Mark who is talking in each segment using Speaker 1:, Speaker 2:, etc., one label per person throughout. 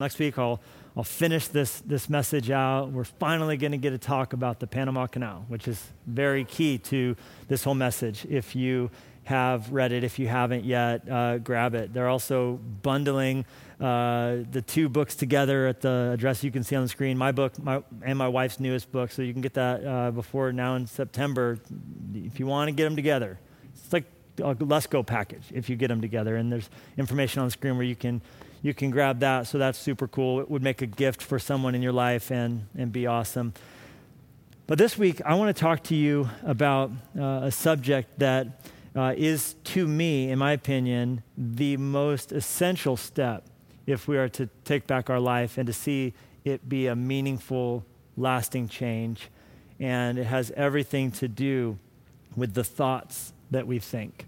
Speaker 1: Next week, I'll, I'll finish this, this message out. We're finally going to get to talk about the Panama Canal, which is very key to this whole message. If you have read it, if you haven't yet, uh, grab it. They're also bundling uh, the two books together at the address you can see on the screen my book my, and my wife's newest book, so you can get that uh, before now in September if you want to get them together. It's like a Let's Go package if you get them together, and there's information on the screen where you can you can grab that. So that's super cool. It would make a gift for someone in your life and, and be awesome. But this week, I want to talk to you about uh, a subject that uh, is, to me, in my opinion, the most essential step if we are to take back our life and to see it be a meaningful, lasting change. And it has everything to do with the thoughts that we think.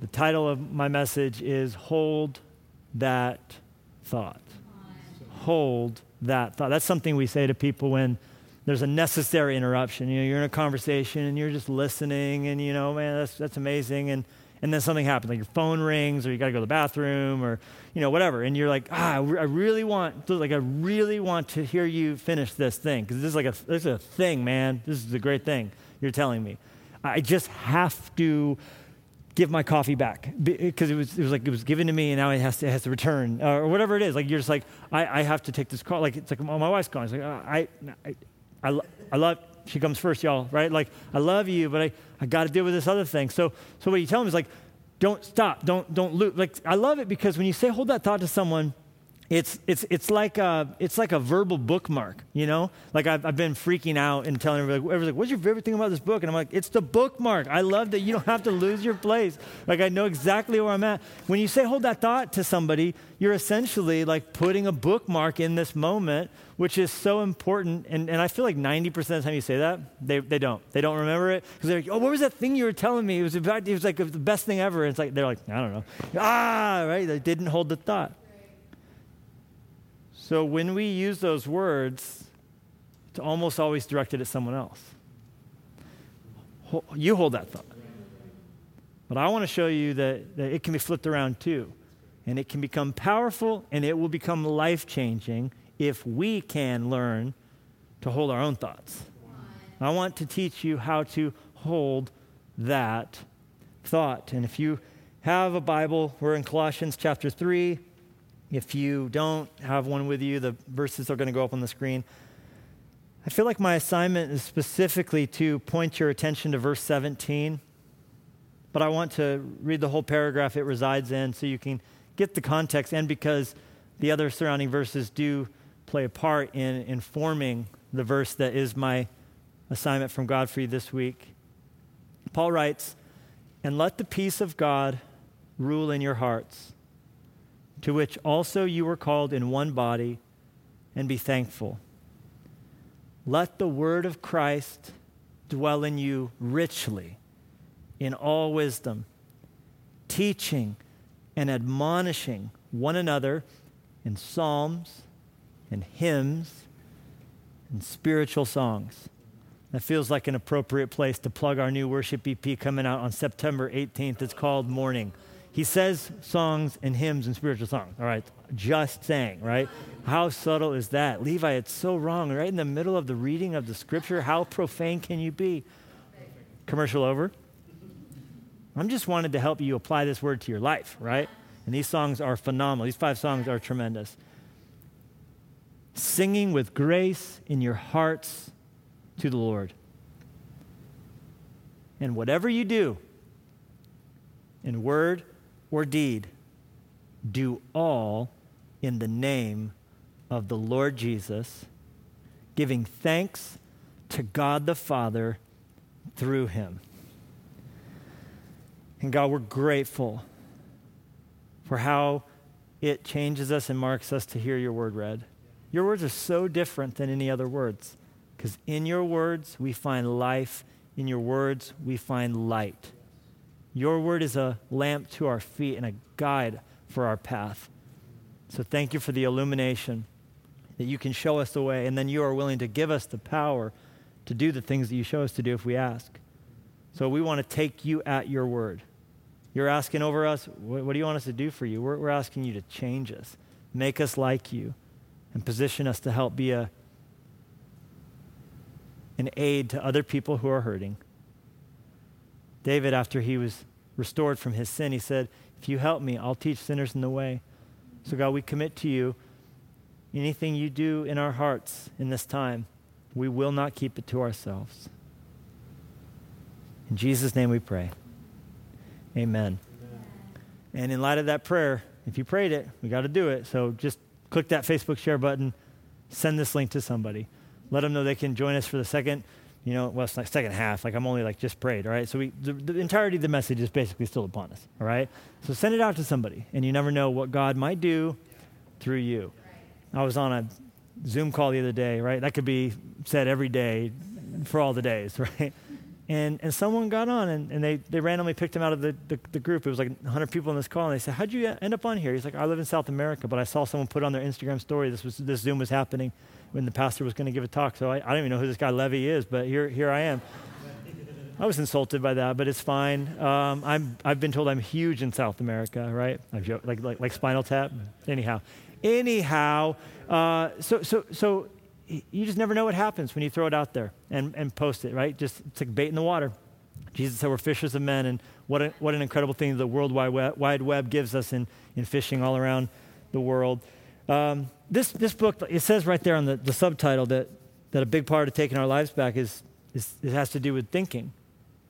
Speaker 1: The title of my message is Hold that thought. Hold that thought. That's something we say to people when there's a necessary interruption. You know, you're in a conversation and you're just listening, and you know, man, that's that's amazing. And and then something happens, like your phone rings, or you got to go to the bathroom, or you know, whatever. And you're like, ah, I really want, like, I really want to hear you finish this thing because this is like a this is a thing, man. This is a great thing you're telling me. I just have to give my coffee back because it was, it was like it was given to me and now it has to, it has to return uh, or whatever it is. Like you're just like, I, I have to take this call. Like it's like oh, my wife's calling. It's like, I, I, I, I love, she comes first, y'all, right? Like I love you, but I, I got to deal with this other thing. So, so what you tell them is like, don't stop, don't, don't lose. Like I love it because when you say hold that thought to someone, it's, it's, it's, like a, it's like a verbal bookmark, you know? Like I've, I've been freaking out and telling everybody, everybody's like, what's your favorite thing about this book? And I'm like, it's the bookmark. I love that you don't have to lose your place. Like I know exactly where I'm at. When you say hold that thought to somebody, you're essentially like putting a bookmark in this moment, which is so important. And, and I feel like 90% of the time you say that, they, they don't. They don't remember it because they're like, oh, what was that thing you were telling me? It was, about, it was like the best thing ever. And it's like, they're like, I don't know. Ah, right? They didn't hold the thought. So when we use those words, it's almost always directed at someone else. You hold that thought. But I want to show you that, that it can be flipped around too. And it can become powerful and it will become life changing if we can learn to hold our own thoughts. I want to teach you how to hold that thought. And if you have a Bible, we're in Colossians chapter 3. If you don't have one with you, the verses are going to go up on the screen. I feel like my assignment is specifically to point your attention to verse 17, but I want to read the whole paragraph it resides in so you can get the context and because the other surrounding verses do play a part in informing the verse that is my assignment from God for you this week. Paul writes, And let the peace of God rule in your hearts to which also you were called in one body, and be thankful. Let the word of Christ dwell in you richly in all wisdom, teaching and admonishing one another in psalms and hymns and spiritual songs. That feels like an appropriate place to plug our new worship EP coming out on September 18th. It's called Morning. He says songs and hymns and spiritual songs. All right, just saying, right? How subtle is that? Levi, it's so wrong. Right in the middle of the reading of the scripture, how profane can you be? Commercial over. I'm just wanted to help you apply this word to your life, right? And these songs are phenomenal. These five songs are tremendous. Singing with grace in your hearts to the Lord. And whatever you do, in word or deed, do all in the name of the Lord Jesus, giving thanks to God the Father through him. And God, we're grateful for how it changes us and marks us to hear your word read. Your words are so different than any other words because in your words we find life, in your words we find light. Your word is a lamp to our feet and a guide for our path. So thank you for the illumination that you can show us the way, and then you are willing to give us the power to do the things that you show us to do if we ask. So we want to take you at your word. You're asking over us, what, what do you want us to do for you? We're, we're asking you to change us, make us like you, and position us to help be a, an aid to other people who are hurting. David, after he was restored from his sin, he said, If you help me, I'll teach sinners in the way. So, God, we commit to you anything you do in our hearts in this time, we will not keep it to ourselves. In Jesus' name we pray. Amen. Amen. And in light of that prayer, if you prayed it, we got to do it. So just click that Facebook share button, send this link to somebody. Let them know they can join us for the second, you know, well, it's like second half. Like I'm only like just prayed, all right? So we, the, the entirety of the message is basically still upon us, all right? So send it out to somebody, and you never know what God might do through you. I was on a Zoom call the other day, right? That could be said every day for all the days, right? And, and someone got on and, and they, they randomly picked him out of the, the, the, group. It was like 100 people in this call. And they said, How'd you end up on here? He's like, I live in South America, but I saw someone put on their Instagram story this, was, this Zoom was happening when the pastor was going to give a talk. So I, I don't even know who this guy Levy is, but here, here I am. I was insulted by that, but it's fine. Um, I'm, I've been told I'm huge in South America, right? Like, like, like Spinal Tap. Anyhow, anyhow, uh, so, so, so you just never know what happens when you throw it out there and, and post it, right? Just it's like bait in the water. Jesus said we're fishers of men, and what, a, what an incredible thing the World Wide Web, Wide Web gives us in, in fishing all around the world. Um, this, this book, it says right there on the, the subtitle that, that a big part of taking our lives back is, is it has to do with thinking,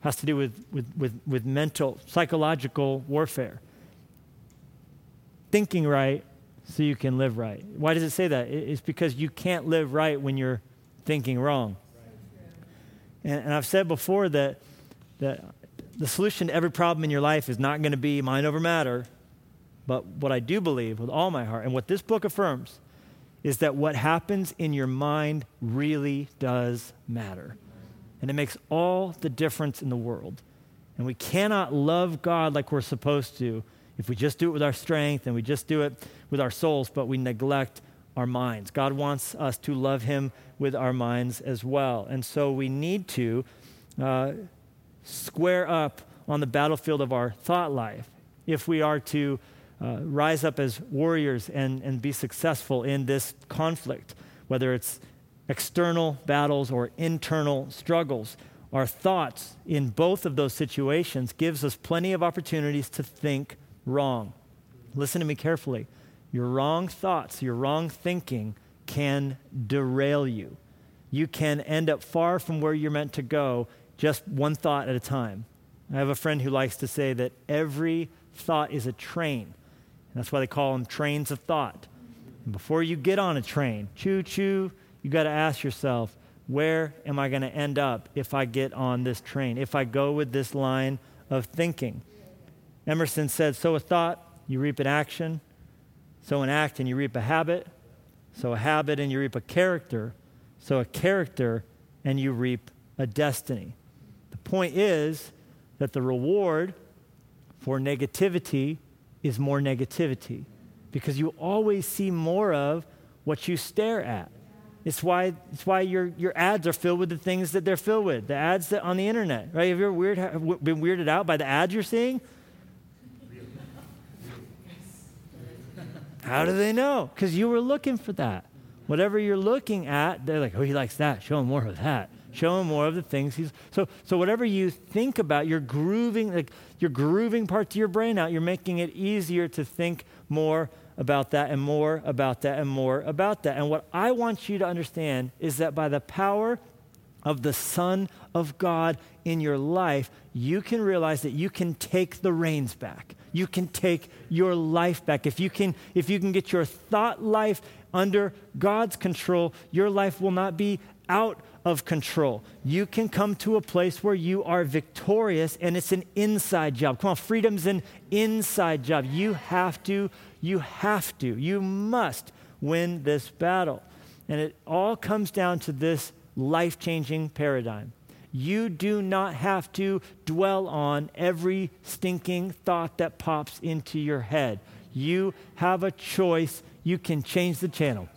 Speaker 1: has to do with, with, with, with mental, psychological warfare. Thinking right so you can live right. Why does it say that? It's because you can't live right when you're thinking wrong. And, and I've said before that, that the solution to every problem in your life is not going to be mind over matter. But what I do believe with all my heart, and what this book affirms, is that what happens in your mind really does matter. And it makes all the difference in the world. And we cannot love God like we're supposed to if we just do it with our strength and we just do it with our souls, but we neglect our minds. God wants us to love Him with our minds as well. And so we need to uh, square up on the battlefield of our thought life if we are to uh, rise up as warriors and, and be successful in this conflict, whether it's external battles or internal struggles. Our thoughts in both of those situations gives us plenty of opportunities to think wrong. Listen to me carefully. Your wrong thoughts, your wrong thinking can derail you. You can end up far from where you're meant to go just one thought at a time. I have a friend who likes to say that every thought is a train. That's why they call them trains of thought. And before you get on a train, choo choo, you got to ask yourself, where am I going to end up if I get on this train, if I go with this line of thinking? Emerson said, Sow a thought, you reap an action. Sow an act, and you reap a habit. Sow a habit, and you reap a character. Sow a character, and you reap a destiny. The point is that the reward for negativity is more negativity because you always see more of what you stare at. It's why, it's why your, your ads are filled with the things that they're filled with. The ads that on the internet, right? Have you ever weird, been weirded out by the ads you're seeing? How do they know? Because you were looking for that. Whatever you're looking at, they're like, oh, he likes that. Show him more of that. Show him more of the things he's. So, so whatever you think about, you're grooving, like you're grooving parts of your brain out. You're making it easier to think more about that and more about that and more about that. And what I want you to understand is that by the power of the Son of God in your life, you can realize that you can take the reins back. You can take your life back. If you can, if you can get your thought life under God's control, your life will not be out of control. You can come to a place where you are victorious and it's an inside job. Come on, freedom's an inside job. You have to, you have to, you must win this battle. And it all comes down to this life changing paradigm. You do not have to dwell on every stinking thought that pops into your head. You have a choice. You can change the channel.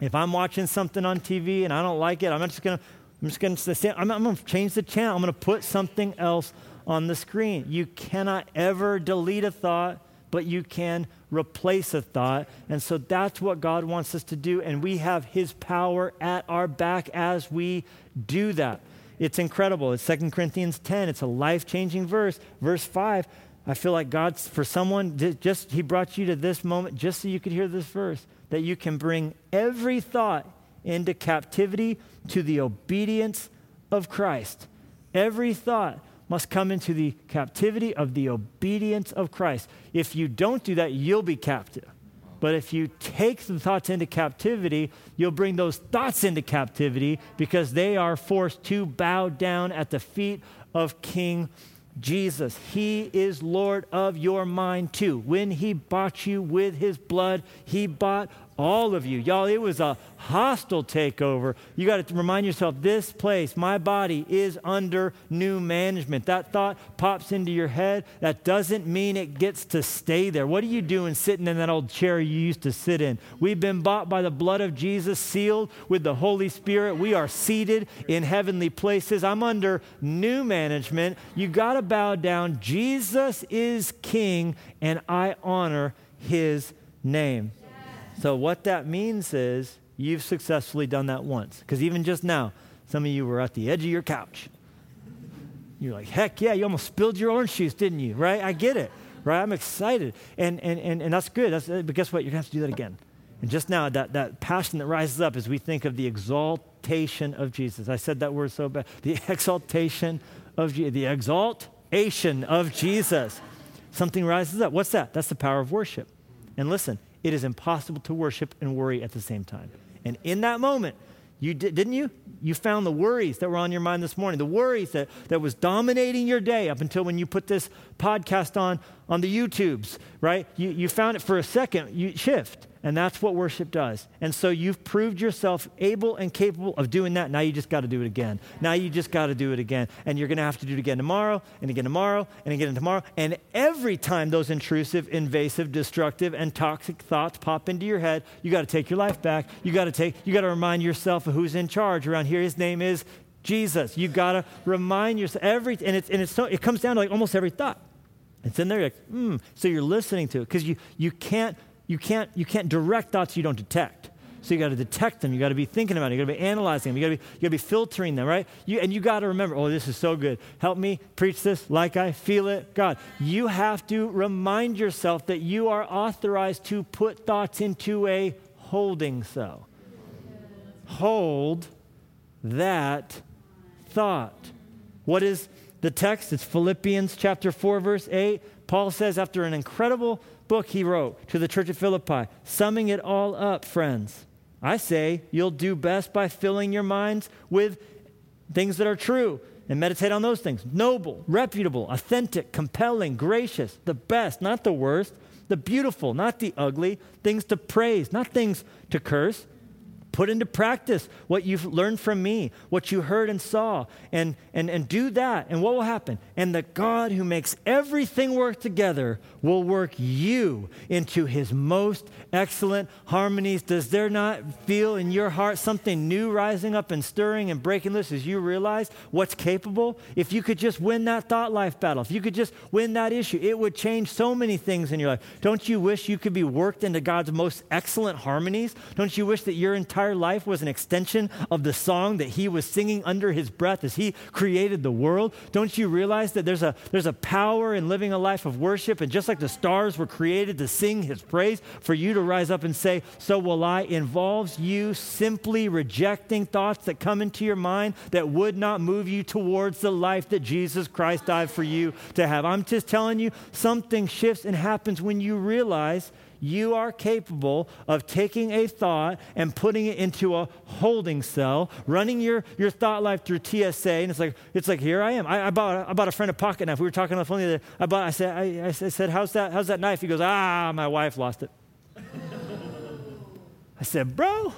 Speaker 1: If I'm watching something on TV and I don't like it, I'm just going to I'm just going to I'm, I'm going to change the channel. I'm going to put something else on the screen. You cannot ever delete a thought, but you can replace a thought. And so that's what God wants us to do. And we have His power at our back as we do that. It's incredible. It's 2 Corinthians 10. It's a life changing verse. Verse 5. I feel like God, for someone, just He brought you to this moment just so you could hear this verse, that you can bring every thought into captivity to the obedience of Christ. Every thought must come into the captivity of the obedience of Christ. If you don't do that, you'll be captive. But if you take the thoughts into captivity, you'll bring those thoughts into captivity because they are forced to bow down at the feet of King Jesus. He is Lord of your mind too. When He bought you with His blood, He bought all of you. Y'all, it was a hostile takeover. You got to remind yourself this place, my body, is under new management. That thought pops into your head. That doesn't mean it gets to stay there. What are you doing sitting in that old chair you used to sit in? We've been bought by the blood of Jesus, sealed with the Holy Spirit. We are seated in heavenly places. I'm under new management. You got to bow down. Jesus is king, and I honor his name. So, what that means is you've successfully done that once. Because even just now, some of you were at the edge of your couch. You're like, heck yeah, you almost spilled your orange juice, didn't you? Right? I get it. Right? I'm excited. And, and, and, and that's good. That's, but guess what? You're going to have to do that again. And just now, that, that passion that rises up as we think of the exaltation of Jesus. I said that word so bad. The exaltation of Jesus. The exaltation of Jesus. Something rises up. What's that? That's the power of worship. And listen, it is impossible to worship and worry at the same time. And in that moment, you did, didn't you? You found the worries that were on your mind this morning, the worries that, that was dominating your day up until when you put this podcast on on the YouTubes, right? You, you found it for a second, you shift. And that's what worship does. And so you've proved yourself able and capable of doing that. Now you just got to do it again. Now you just got to do it again. And you're going to have to do it again tomorrow, and again tomorrow, and again tomorrow. And every time those intrusive, invasive, destructive, and toxic thoughts pop into your head, you got to take your life back. You got to take, you got to remind yourself of who's in charge around here. His name is Jesus. You got to remind yourself every, and it's, and it's so, it comes down to like almost every thought. It's in there, you're like, hmm. So you're listening to it because you, you can't you can't, you can't direct thoughts you don't detect. So you got to detect them. You got to be thinking about it. You got to be analyzing them. You got to be, you got to be filtering them, right? You, and you got to remember, oh, this is so good. Help me preach this like I feel it. God, you have to remind yourself that you are authorized to put thoughts into a holding cell. Hold that thought. What is the text? It's Philippians chapter 4, verse 8. Paul says, after an incredible book he wrote to the church of Philippi, summing it all up, friends. I say you'll do best by filling your minds with things that are true and meditate on those things noble, reputable, authentic, compelling, gracious, the best, not the worst, the beautiful, not the ugly, things to praise, not things to curse put into practice what you've learned from me, what you heard and saw, and, and, and do that. And what will happen? And the God who makes everything work together will work you into his most excellent harmonies. Does there not feel in your heart something new rising up and stirring and breaking loose as you realize what's capable? If you could just win that thought life battle, if you could just win that issue, it would change so many things in your life. Don't you wish you could be worked into God's most excellent harmonies? Don't you wish that your entire entire life was an extension of the song that he was singing under his breath as he created the world? Don't you realize that there's a, there's a power in living a life of worship? And just like the stars were created to sing his praise, for you to rise up and say, So will I, involves you simply rejecting thoughts that come into your mind that would not move you towards the life that Jesus Christ died for you to have. I'm just telling you, something shifts and happens when you realize you are capable of taking a thought and putting it into a holding cell, running your, your thought life through TSA, and it's like, it's like here I am. I, I, bought, I bought a friend a pocket knife. We were talking on the phone the other day. I, bought, I, said, I, I said, how's that, how's that knife? He goes, ah, my wife lost it. I said, bro.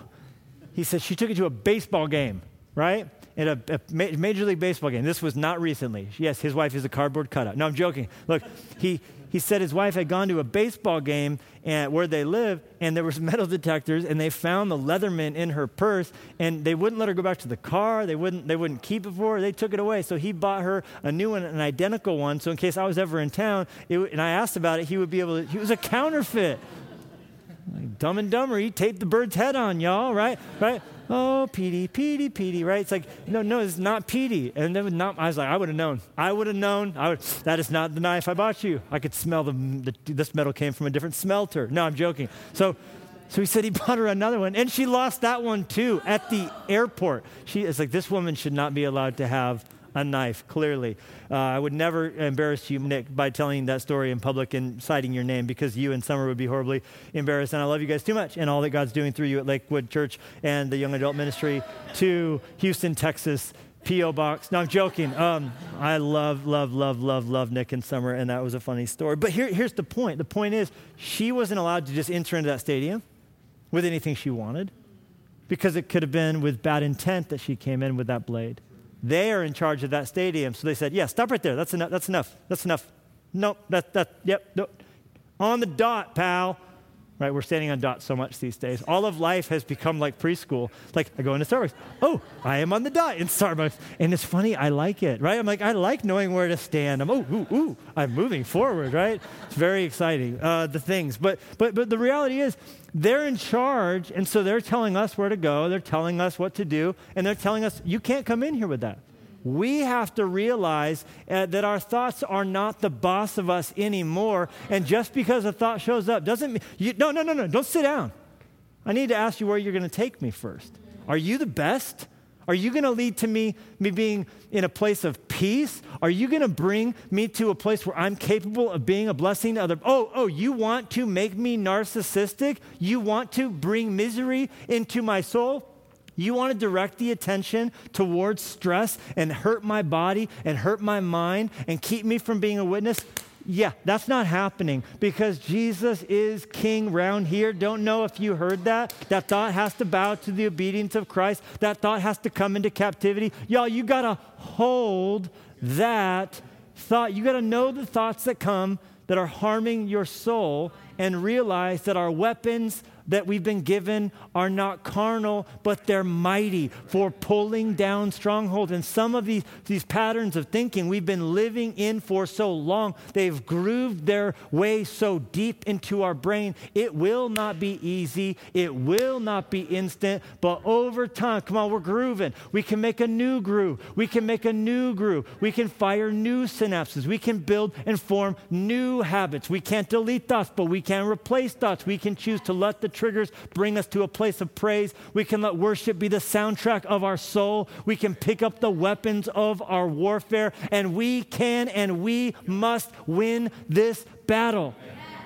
Speaker 1: He said, she took it to a baseball game, right? In a, a Major League Baseball game. This was not recently. Yes, his wife is a cardboard cutout. No, I'm joking. Look, he, he said his wife had gone to a baseball game and, where they live, and there was metal detectors, and they found the Leatherman in her purse, and they wouldn't let her go back to the car. They wouldn't, they wouldn't keep it for her. They took it away. So he bought her a new one, an identical one. So in case I was ever in town, it, and I asked about it, he would be able to. He was a counterfeit. Like dumb and dumber, he taped the bird's head on, y'all, right? Right? Oh, Petey, Petey, Petey, right? It's like, no, no, it's not Petey. And then not, I was like, I would have known. I would have known. I would, that is not the knife I bought you. I could smell the, the, this metal came from a different smelter. No, I'm joking. So, so he said he bought her another one, and she lost that one too at the airport. She is like, this woman should not be allowed to have a knife, clearly. Uh, I would never embarrass you, Nick, by telling that story in public and citing your name because you and Summer would be horribly embarrassed. And I love you guys too much and all that God's doing through you at Lakewood Church and the Young Adult Ministry to Houston, Texas. P.O. Box. No, I'm joking. Um, I love, love, love, love, love Nick and Summer, and that was a funny story. But here, here's the point. The point is, she wasn't allowed to just enter into that stadium with anything she wanted because it could have been with bad intent that she came in with that blade. They are in charge of that stadium. So they said, yeah, stop right there. That's enough. That's enough. That's enough. Nope, that, that, yep, no. On the dot, pal. Right, we're standing on dots so much these days. All of life has become like preschool. Like, I go into Starbucks. Oh, I am on the dot in Starbucks. And it's funny, I like it, right? I'm like, I like knowing where to stand. I'm, oh, ooh, ooh, I'm moving forward, right? It's very exciting, uh, the things. But, but, but the reality is, they're in charge, and so they're telling us where to go. They're telling us what to do, and they're telling us, you can't come in here with that we have to realize uh, that our thoughts are not the boss of us anymore. And just because a thought shows up doesn't mean, you, no, no, no, no, don't sit down. I need to ask you where you're going to take me first. Are you the best? Are you going to lead to me, me being in a place of peace? Are you going to bring me to a place where I'm capable of being a blessing to other? Oh, oh, you want to make me narcissistic? You want to bring misery into my soul? You want to direct the attention towards stress and hurt my body and hurt my mind and keep me from being a witness? Yeah, that's not happening because Jesus is king round here. Don't know if you heard that. That thought has to bow to the obedience of Christ. That thought has to come into captivity. Y'all, you got to hold that thought. You got to know the thoughts that come that are harming your soul and realize that our weapons that we've been given are not carnal, but they're mighty for pulling down strongholds. And some of these, these patterns of thinking we've been living in for so long, they've grooved their way so deep into our brain. It will not be easy, it will not be instant, but over time, come on, we're grooving. We can make a new groove, we can make a new groove, we can fire new synapses, we can build and form new habits. We can't delete thoughts, but we can replace thoughts. We can choose to let the triggers bring us to a place of praise. We can let worship be the soundtrack of our soul. We can pick up the weapons of our warfare, and we can and we must win this battle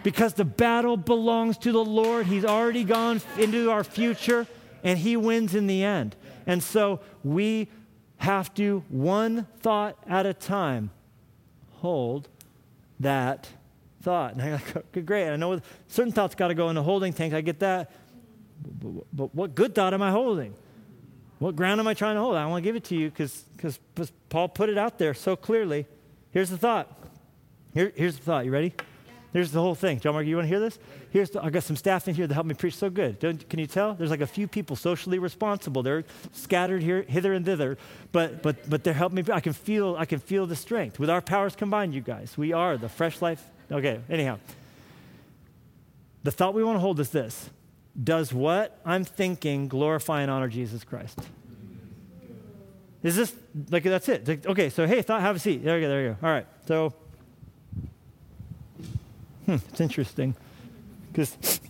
Speaker 1: because the battle belongs to the Lord. He's already gone into our future, and He wins in the end. And so we have to, one thought at a time, hold that thought. And I'm like, okay, great. I know certain thoughts got to go in the holding tank. I get that. But, but what good thought am I holding? What ground am I trying to hold? I want to give it to you because Paul put it out there so clearly. Here's the thought. Here, here's the thought. You ready? Here's the whole thing. John Mark, you want to hear this? Here's the, I got some staff in here that help me preach so good. Don't, can you tell? There's like a few people socially responsible. They're scattered here, hither and thither, but but but they're helping me. I can feel I can feel the strength with our powers combined. You guys, we are the Fresh Life Okay, anyhow. The thought we want to hold is this Does what I'm thinking glorify and honor Jesus Christ? Is this, like, that's it? Okay, so hey, thought, have a seat. There you go, there you go. All right, so, hmm, it's interesting. Because,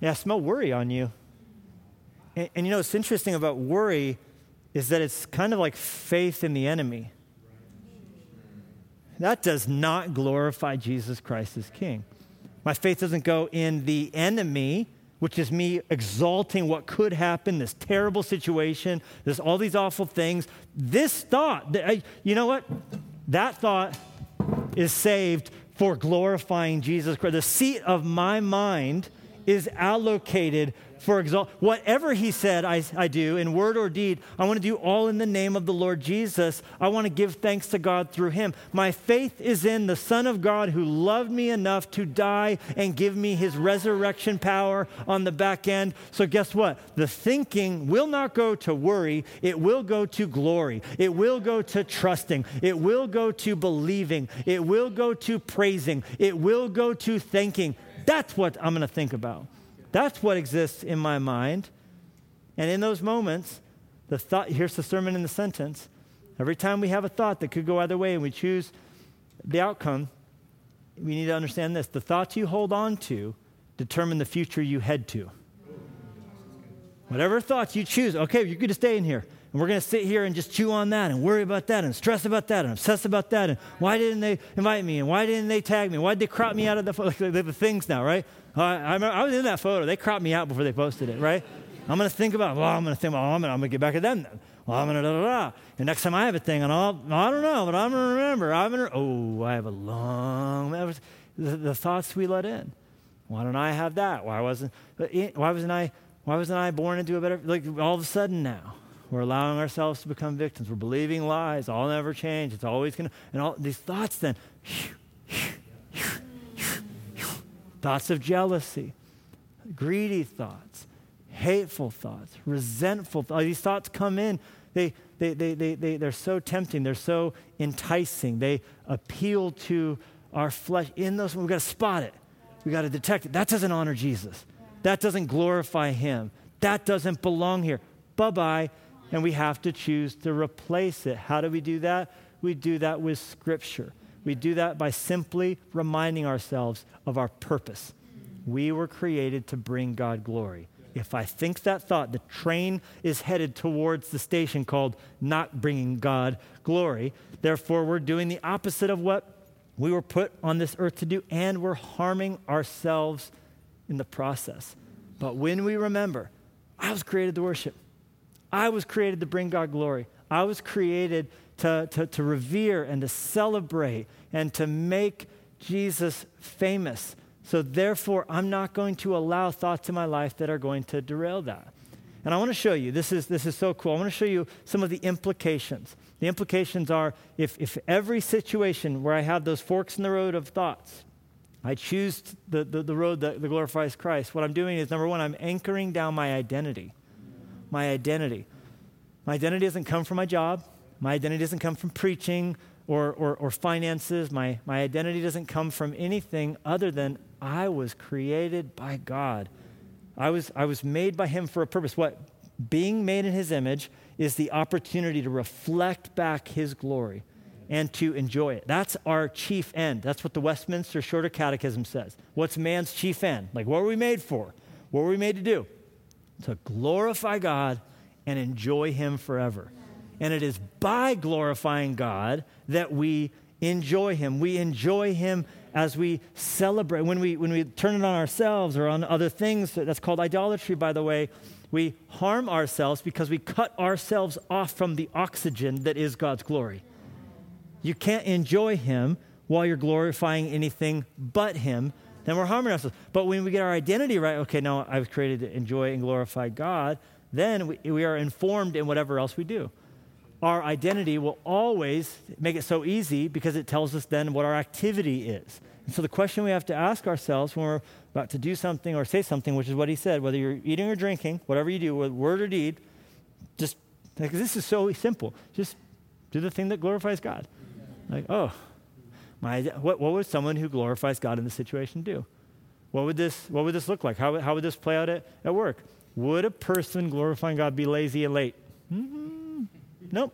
Speaker 1: yeah, I smell worry on you. And, and you know, what's interesting about worry is that it's kind of like faith in the enemy. That does not glorify Jesus Christ as King. My faith doesn't go in the enemy, which is me exalting what could happen, this terrible situation, this all these awful things. This thought, you know what? That thought is saved for glorifying Jesus Christ. The seat of my mind is allocated for exalt. Whatever he said I, I do in word or deed, I want to do all in the name of the Lord Jesus. I want to give thanks to God through him. My faith is in the Son of God who loved me enough to die and give me his resurrection power on the back end. So, guess what? The thinking will not go to worry, it will go to glory. It will go to trusting. It will go to believing. It will go to praising. It will go to thanking. That's what I'm going to think about. That's what exists in my mind. And in those moments, the thought, here's the sermon in the sentence. Every time we have a thought that could go either way and we choose the outcome, we need to understand this. The thoughts you hold on to determine the future you head to. Whatever thoughts you choose, okay, you're going to stay in here. And we're going to sit here and just chew on that and worry about that and stress about that and obsess about that. And why didn't they invite me? And why didn't they tag me? Why did they crop me out of the, like, the things now, right? Uh, I, I, I was in that photo. They cropped me out before they posted it, right? I'm going to think about, well, I'm going to think, well, I'm going to get back at them then. Well, I'm going to da da da. And next time I have a thing, and I'll, I don't know, but I'm going to remember. I'm going to, oh, I have a long, the, the thoughts we let in. Why don't I have that? Why wasn't, eh, why wasn't I, why wasn't I born into a better, like all of a sudden now? We're allowing ourselves to become victims. We're believing lies. I'll never change. It's always going to. And all these thoughts then. thoughts of jealousy, greedy thoughts, hateful thoughts, resentful thoughts. These thoughts come in. They, they, they, they, they, they're so tempting. They're so enticing. They appeal to our flesh. In those, we've got to spot it. We've got to detect it. That doesn't honor Jesus. That doesn't glorify him. That doesn't belong here. Bye bye and we have to choose to replace it. How do we do that? We do that with Scripture. We do that by simply reminding ourselves of our purpose. We were created to bring God glory. If I think that thought, the train is headed towards the station called not bringing God glory. Therefore, we're doing the opposite of what we were put on this earth to do, and we're harming ourselves in the process. But when we remember, I was created to worship, I was created to bring God glory. I was created to, to, to revere and to celebrate and to make Jesus famous. So, therefore, I'm not going to allow thoughts in my life that are going to derail that. And I want to show you, this is, this is so cool. I want to show you some of the implications. The implications are if, if every situation where I have those forks in the road of thoughts, I choose the, the, the road that, that glorifies Christ, what I'm doing is number one, I'm anchoring down my identity my identity. My identity doesn't come from my job. My identity doesn't come from preaching or, or, or finances. My, my identity doesn't come from anything other than I was created by God. I was, I was made by Him for a purpose. What? Being made in His image is the opportunity to reflect back His glory and to enjoy it. That's our chief end. That's what the Westminster Shorter Catechism says. What's man's chief end? Like, what were we made for? What were we made to do? To glorify God and enjoy Him forever. And it is by glorifying God that we enjoy Him. We enjoy Him as we celebrate. When we, when we turn it on ourselves or on other things, that's called idolatry, by the way, we harm ourselves because we cut ourselves off from the oxygen that is God's glory. You can't enjoy Him while you're glorifying anything but Him then we're harming ourselves. But when we get our identity right, okay, now I was created to enjoy and glorify God, then we, we are informed in whatever else we do. Our identity will always make it so easy because it tells us then what our activity is. And so the question we have to ask ourselves when we're about to do something or say something, which is what he said, whether you're eating or drinking, whatever you do, word or deed, just, like, this is so simple. Just do the thing that glorifies God. Like, oh, my, what, what would someone who glorifies God in this situation do? What would this, what would this look like? How, how would this play out at, at work? Would a person glorifying God be lazy and late? Mm-hmm. Nope.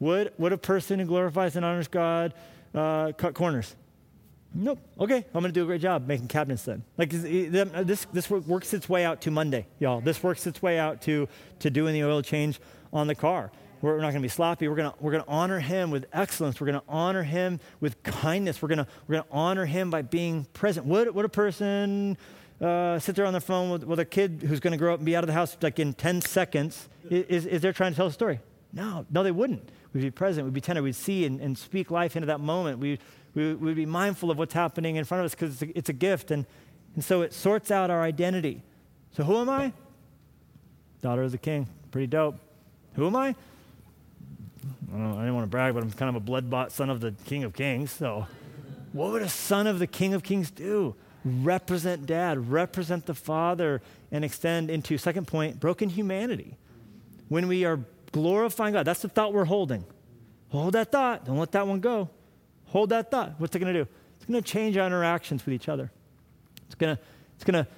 Speaker 1: Would, would a person who glorifies and honors God uh, cut corners? Nope. Okay, I'm going to do a great job making cabinets then. Like this, this works its way out to Monday, y'all. This works its way out to, to doing the oil change on the car. We're not going to be sloppy. We're going to, we're to honor him with excellence. We're going to honor him with kindness. We're going we're to honor him by being present. Would, would a person uh, sit there on the phone with, with a kid who's going to grow up and be out of the house like in 10 seconds? Is, is there trying to tell a story? No, no, they wouldn't. We'd be present. We'd be tender. We'd see and, and speak life into that moment. We, we, we'd be mindful of what's happening in front of us because it's, it's a gift. And, and so it sorts out our identity. So who am I? daughter of the king. Pretty dope. Who am I? I don't, I didn't want to brag, but I'm kind of a blood bought son of the King of Kings. So, what would a son of the King of Kings do? Represent dad, represent the father, and extend into, second point, broken humanity. When we are glorifying God, that's the thought we're holding. Hold that thought. Don't let that one go. Hold that thought. What's it going to do? It's going to change our interactions with each other. It's going to, it's going to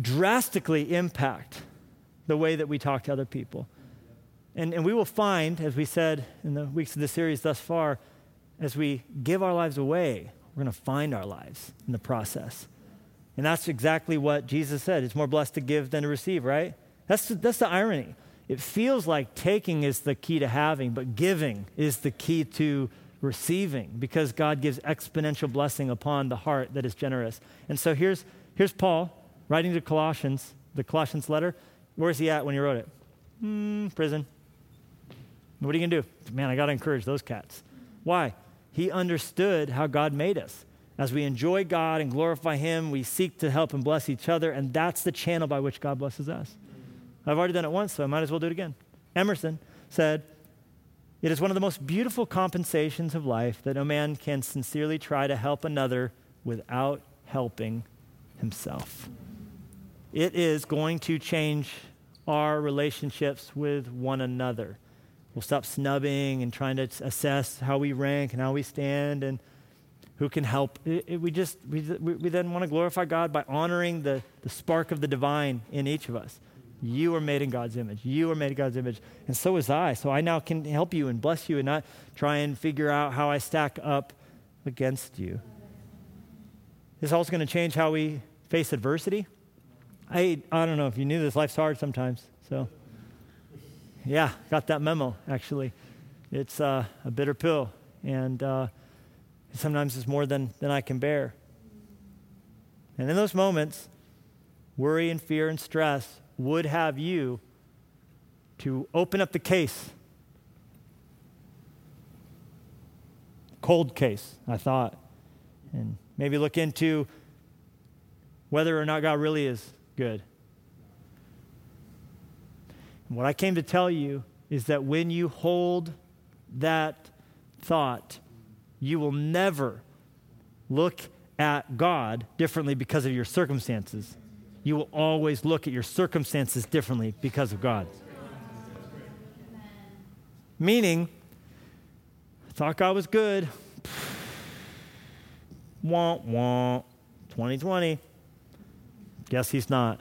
Speaker 1: drastically impact the way that we talk to other people. And, and we will find, as we said in the weeks of the series thus far, as we give our lives away, we're going to find our lives in the process. And that's exactly what Jesus said. It's more blessed to give than to receive, right? That's, that's the irony. It feels like taking is the key to having, but giving is the key to receiving because God gives exponential blessing upon the heart that is generous. And so here's, here's Paul writing to Colossians, the Colossians letter. Where's he at when he wrote it? Mm, prison. What are you going to do? Man, I got to encourage those cats. Why? He understood how God made us. As we enjoy God and glorify Him, we seek to help and bless each other, and that's the channel by which God blesses us. I've already done it once, so I might as well do it again. Emerson said, It is one of the most beautiful compensations of life that no man can sincerely try to help another without helping himself. It is going to change our relationships with one another. We'll stop snubbing and trying to assess how we rank and how we stand and who can help. It, it, we just, we, we then want to glorify God by honoring the, the spark of the divine in each of us. You are made in God's image. You are made in God's image. And so is I. So I now can help you and bless you and not try and figure out how I stack up against you. This also going to change how we face adversity. I, I don't know if you knew this, life's hard sometimes. So, yeah, got that memo, actually. It's uh, a bitter pill. And uh, sometimes it's more than, than I can bear. And in those moments, worry and fear and stress would have you to open up the case. Cold case, I thought. And maybe look into whether or not God really is good. And what I came to tell you is that when you hold that thought, you will never look at God differently because of your circumstances you will always look at your circumstances differently because of God. Meaning, I thought God was good. Womp womp. 2020. Guess he's not.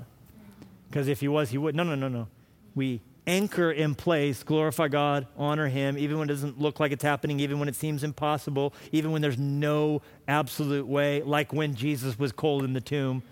Speaker 1: Because if he was, he would. No, no, no, no. We anchor in place, glorify God, honor Him, even when it doesn't look like it's happening, even when it seems impossible, even when there's no absolute way, like when Jesus was cold in the tomb.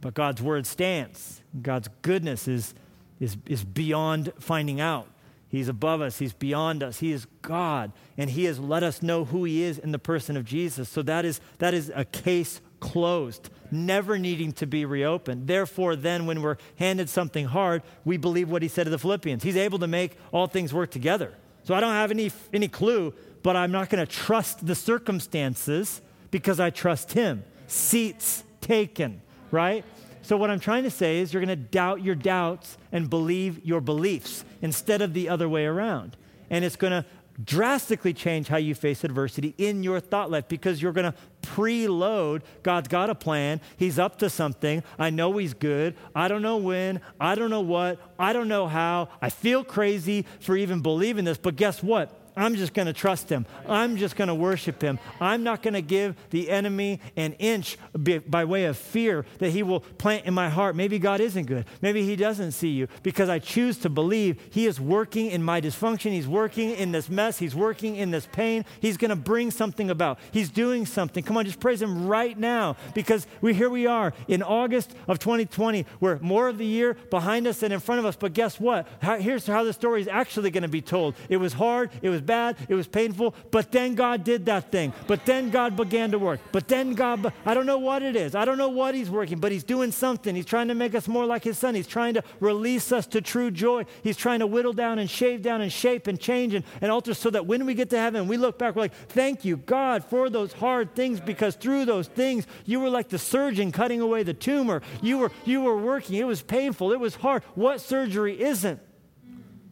Speaker 1: But God's word stands. God's goodness is, is, is beyond finding out. He's above us, He's beyond us. He is God, and He has let us know who He is in the person of Jesus. So that is, that is a case closed, never needing to be reopened. Therefore, then, when we're handed something hard, we believe what He said to the Philippians. He's able to make all things work together. So I don't have any, any clue, but I'm not going to trust the circumstances because I trust Him. Seats taken right? So, what I'm trying to say is you're going to doubt your doubts and believe your beliefs instead of the other way around. And it's going to drastically change how you face adversity in your thought life because you're going to preload God's got a plan. He's up to something. I know He's good. I don't know when. I don't know what. I don't know how. I feel crazy for even believing this, but guess what? I'm just going to trust him. I'm just going to worship him. I'm not going to give the enemy an inch by way of fear that he will plant in my heart. Maybe God isn't good. Maybe he doesn't see you because I choose to believe he is working in my dysfunction. He's working in this mess. He's working in this pain. He's going to bring something about. He's doing something. Come on, just praise him right now because we here we are in August of 2020. We're more of the year behind us than in front of us. But guess what? Here's how the story is actually going to be told. It was hard. It was was bad, it was painful, but then God did that thing. But then God began to work. But then God, I don't know what it is. I don't know what He's working, but He's doing something. He's trying to make us more like His Son. He's trying to release us to true joy. He's trying to whittle down and shave down and shape and change and, and alter so that when we get to heaven, we look back, we're like, thank you, God, for those hard things because through those things, you were like the surgeon cutting away the tumor. You were, you were working. It was painful. It was hard. What surgery isn't?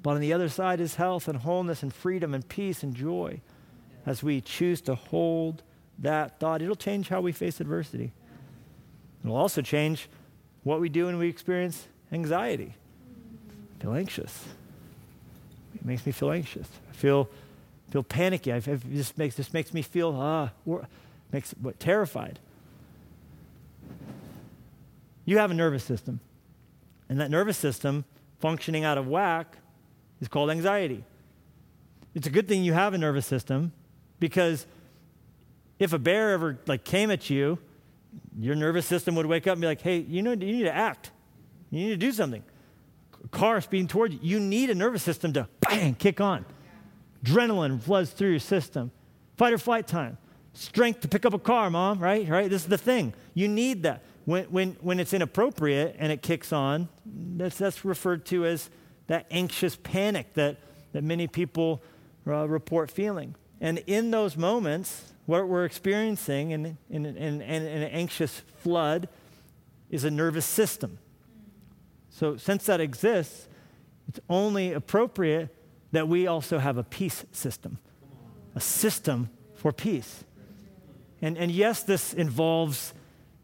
Speaker 1: But on the other side is health and wholeness and freedom and peace and joy. As we choose to hold that thought, it'll change how we face adversity. It'll also change what we do when we experience anxiety. I feel anxious. It makes me feel anxious. I feel, feel panicky. I, this, makes, this makes me feel ah, makes, what, terrified. You have a nervous system. And that nervous system functioning out of whack is called anxiety. It's a good thing you have a nervous system because if a bear ever like came at you, your nervous system would wake up and be like, "Hey, you know, you need to act. You need to do something." A car speeding towards you, you need a nervous system to bang kick on. Adrenaline floods through your system. Fight or flight time. Strength to pick up a car, mom, right? Right? This is the thing. You need that. When, when, when it's inappropriate and it kicks on, that's, that's referred to as that anxious panic that, that many people uh, report feeling. And in those moments, what we're experiencing in, in, in, in, an anxious flood is a nervous system. So, since that exists, it's only appropriate that we also have a peace system, a system for peace. And, and yes, this involves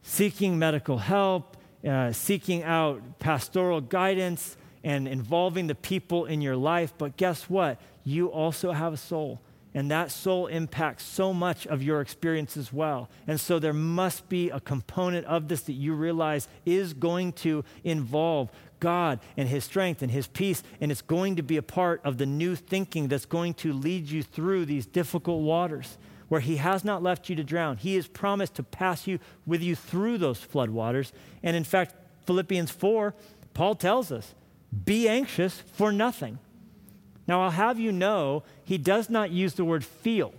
Speaker 1: seeking medical help, uh, seeking out pastoral guidance, and involving the people in your life. But guess what? You also have a soul. And that soul impacts so much of your experience as well. And so there must be a component of this that you realize is going to involve God and His strength and His peace. And it's going to be a part of the new thinking that's going to lead you through these difficult waters where He has not left you to drown. He has promised to pass you with you through those flood waters. And in fact, Philippians 4, Paul tells us be anxious for nothing. Now, I'll have you know, he does not use the word feel.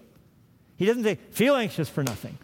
Speaker 1: He doesn't say, feel anxious for nothing.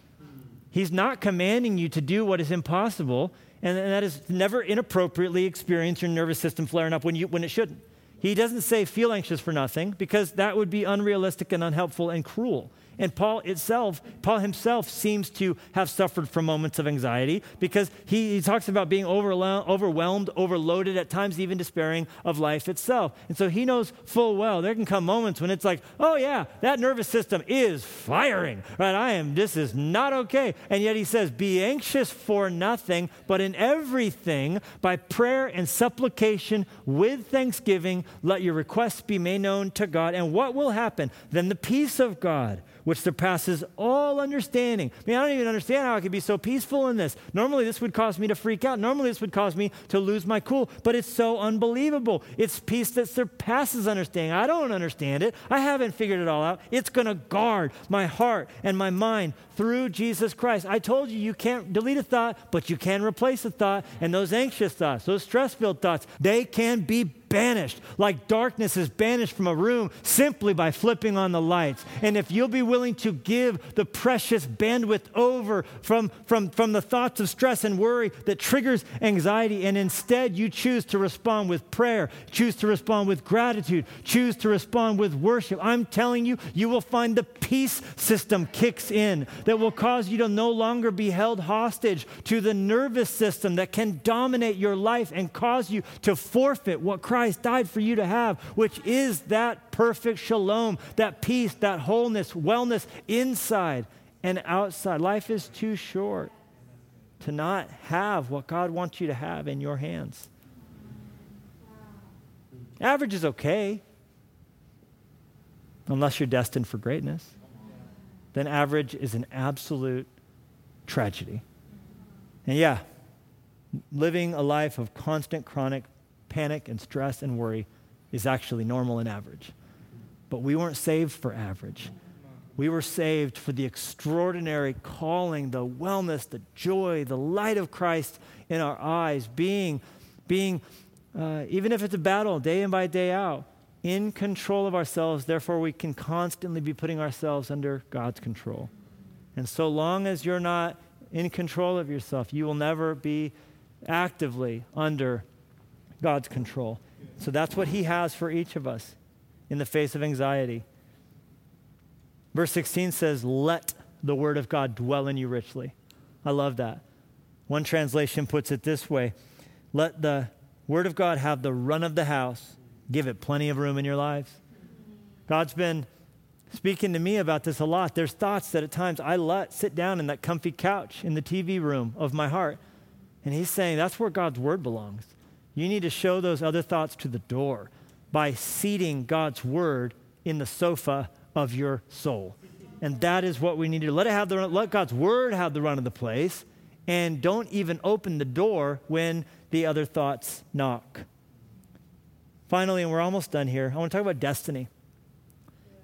Speaker 1: He's not commanding you to do what is impossible, and that is never inappropriately experience your nervous system flaring up when, you, when it shouldn't. He doesn't say, feel anxious for nothing, because that would be unrealistic and unhelpful and cruel. And Paul itself, Paul himself seems to have suffered from moments of anxiety because he, he talks about being overwhelmed, overloaded, at times even despairing of life itself. And so he knows full well there can come moments when it's like, oh yeah, that nervous system is firing, right? I am, this is not okay. And yet he says, be anxious for nothing, but in everything, by prayer and supplication with thanksgiving, let your requests be made known to God. And what will happen? Then the peace of God which surpasses all understanding. I mean, I don't even understand how I could be so peaceful in this. Normally, this would cause me to freak out. Normally, this would cause me to lose my cool, but it's so unbelievable. It's peace that surpasses understanding. I don't understand it. I haven't figured it all out. It's going to guard my heart and my mind through Jesus Christ. I told you, you can't delete a thought, but you can replace a thought. And those anxious thoughts, those stress filled thoughts, they can be banished, like darkness is banished from a room simply by flipping on the lights. And if you'll be willing to give the precious bandwidth over from, from, from the thoughts of stress and worry that triggers anxiety, and instead you choose to respond with prayer, choose to respond with gratitude, choose to respond with worship, I'm telling you, you will find the peace system kicks in that will cause you to no longer be held hostage to the nervous system that can dominate your life and cause you to forfeit what Christ Christ died for you to have, which is that perfect shalom, that peace, that wholeness, wellness inside and outside. Life is too short to not have what God wants you to have in your hands. Average is okay, unless you're destined for greatness. Then average is an absolute tragedy. And yeah, living a life of constant chronic panic and stress and worry is actually normal and average. But we weren't saved for average. We were saved for the extraordinary calling, the wellness, the joy, the light of Christ in our eyes, being, being uh, even if it's a battle day in by day out, in control of ourselves. Therefore, we can constantly be putting ourselves under God's control. And so long as you're not in control of yourself, you will never be actively under God's control. So that's what He has for each of us in the face of anxiety. Verse 16 says, Let the word of God dwell in you richly. I love that. One translation puts it this way Let the word of God have the run of the house, give it plenty of room in your lives. God's been speaking to me about this a lot. There's thoughts that at times I let sit down in that comfy couch in the TV room of my heart. And He's saying that's where God's word belongs. You need to show those other thoughts to the door by seating God's word in the sofa of your soul. And that is what we need to. Let, it have the, let God's word have the run of the place, and don't even open the door when the other thoughts knock. Finally, and we're almost done here, I want to talk about destiny.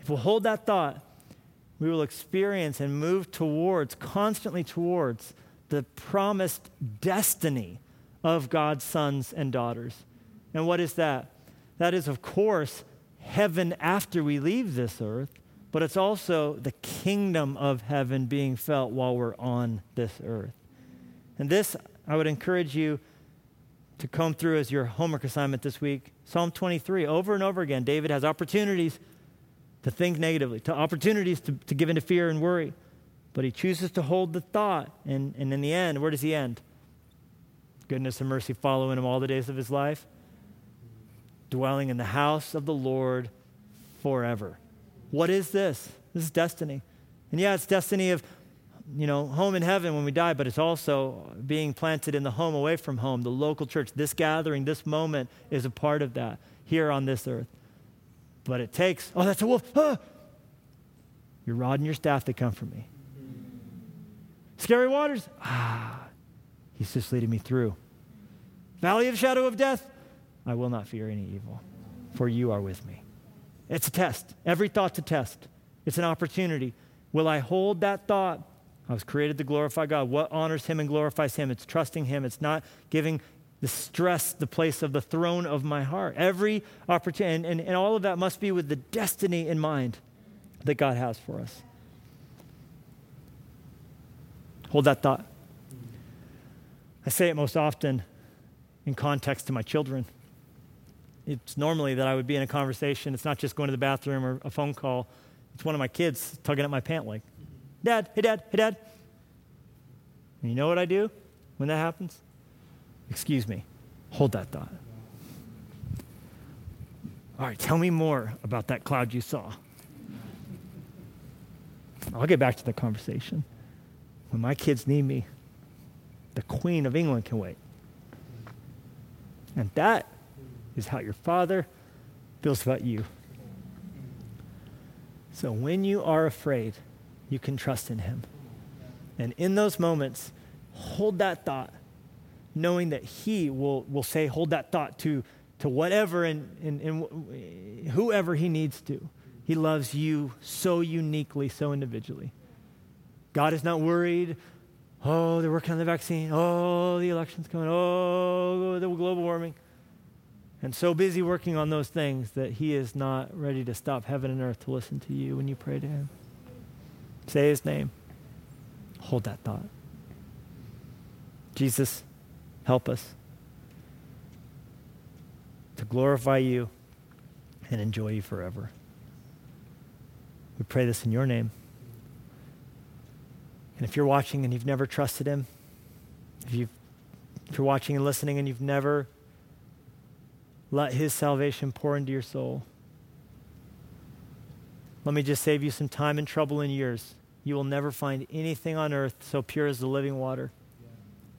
Speaker 1: If we'll hold that thought, we will experience and move towards, constantly towards, the promised destiny of God's sons and daughters. And what is that? That is, of course, heaven after we leave this earth, but it's also the kingdom of heaven being felt while we're on this earth. And this, I would encourage you to comb through as your homework assignment this week. Psalm 23, over and over again, David has opportunities to think negatively, to opportunities to, to give into fear and worry. But he chooses to hold the thought. And, and in the end, where does he end? Goodness and mercy following him all the days of his life, dwelling in the house of the Lord forever. What is this? This is destiny. And yeah, it's destiny of, you know, home in heaven when we die, but it's also being planted in the home away from home, the local church. This gathering, this moment is a part of that here on this earth. But it takes, oh, that's a wolf. Ah! Your rod and your staff, they come from me. Scary waters. Ah, he's just leading me through. Valley of shadow of death. I will not fear any evil, for you are with me. It's a test. Every thought's a test. It's an opportunity. Will I hold that thought? I was created to glorify God. What honors Him and glorifies Him? It's trusting Him. It's not giving the stress the place of the throne of my heart. Every opportunity, and, and, and all of that must be with the destiny in mind that God has for us. Hold that thought. I say it most often in context to my children it's normally that I would be in a conversation. It's not just going to the bathroom or a phone call. It's one of my kids tugging at my pant leg. Dad, hey, dad, hey, dad. And you know what I do when that happens? Excuse me. Hold that thought. All right, tell me more about that cloud you saw. I'll get back to the conversation. When my kids need me, the Queen of England can wait. And that is how your Father feels about you. So when you are afraid, you can trust in Him. And in those moments, hold that thought, knowing that He will, will say, hold that thought to, to whatever and, and, and whoever He needs to. He loves you so uniquely, so individually. God is not worried. Oh, they're working on the vaccine. Oh, the election's coming. Oh, the global warming and so busy working on those things that he is not ready to stop heaven and earth to listen to you when you pray to him. Say his name. Hold that thought. Jesus, help us to glorify you and enjoy you forever. We pray this in your name. And if you're watching and you've never trusted him, if, you if you're watching and listening and you've never let his salvation pour into your soul. Let me just save you some time and trouble and years. You will never find anything on earth so pure as the living water.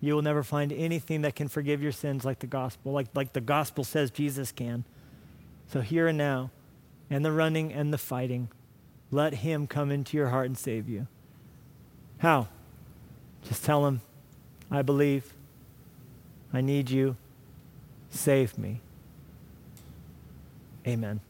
Speaker 1: You will never find anything that can forgive your sins like the gospel, like, like the gospel says Jesus can. So, here and now, and the running and the fighting, let him come into your heart and save you. How? Just tell him, I believe. I need you. Save me. Amen.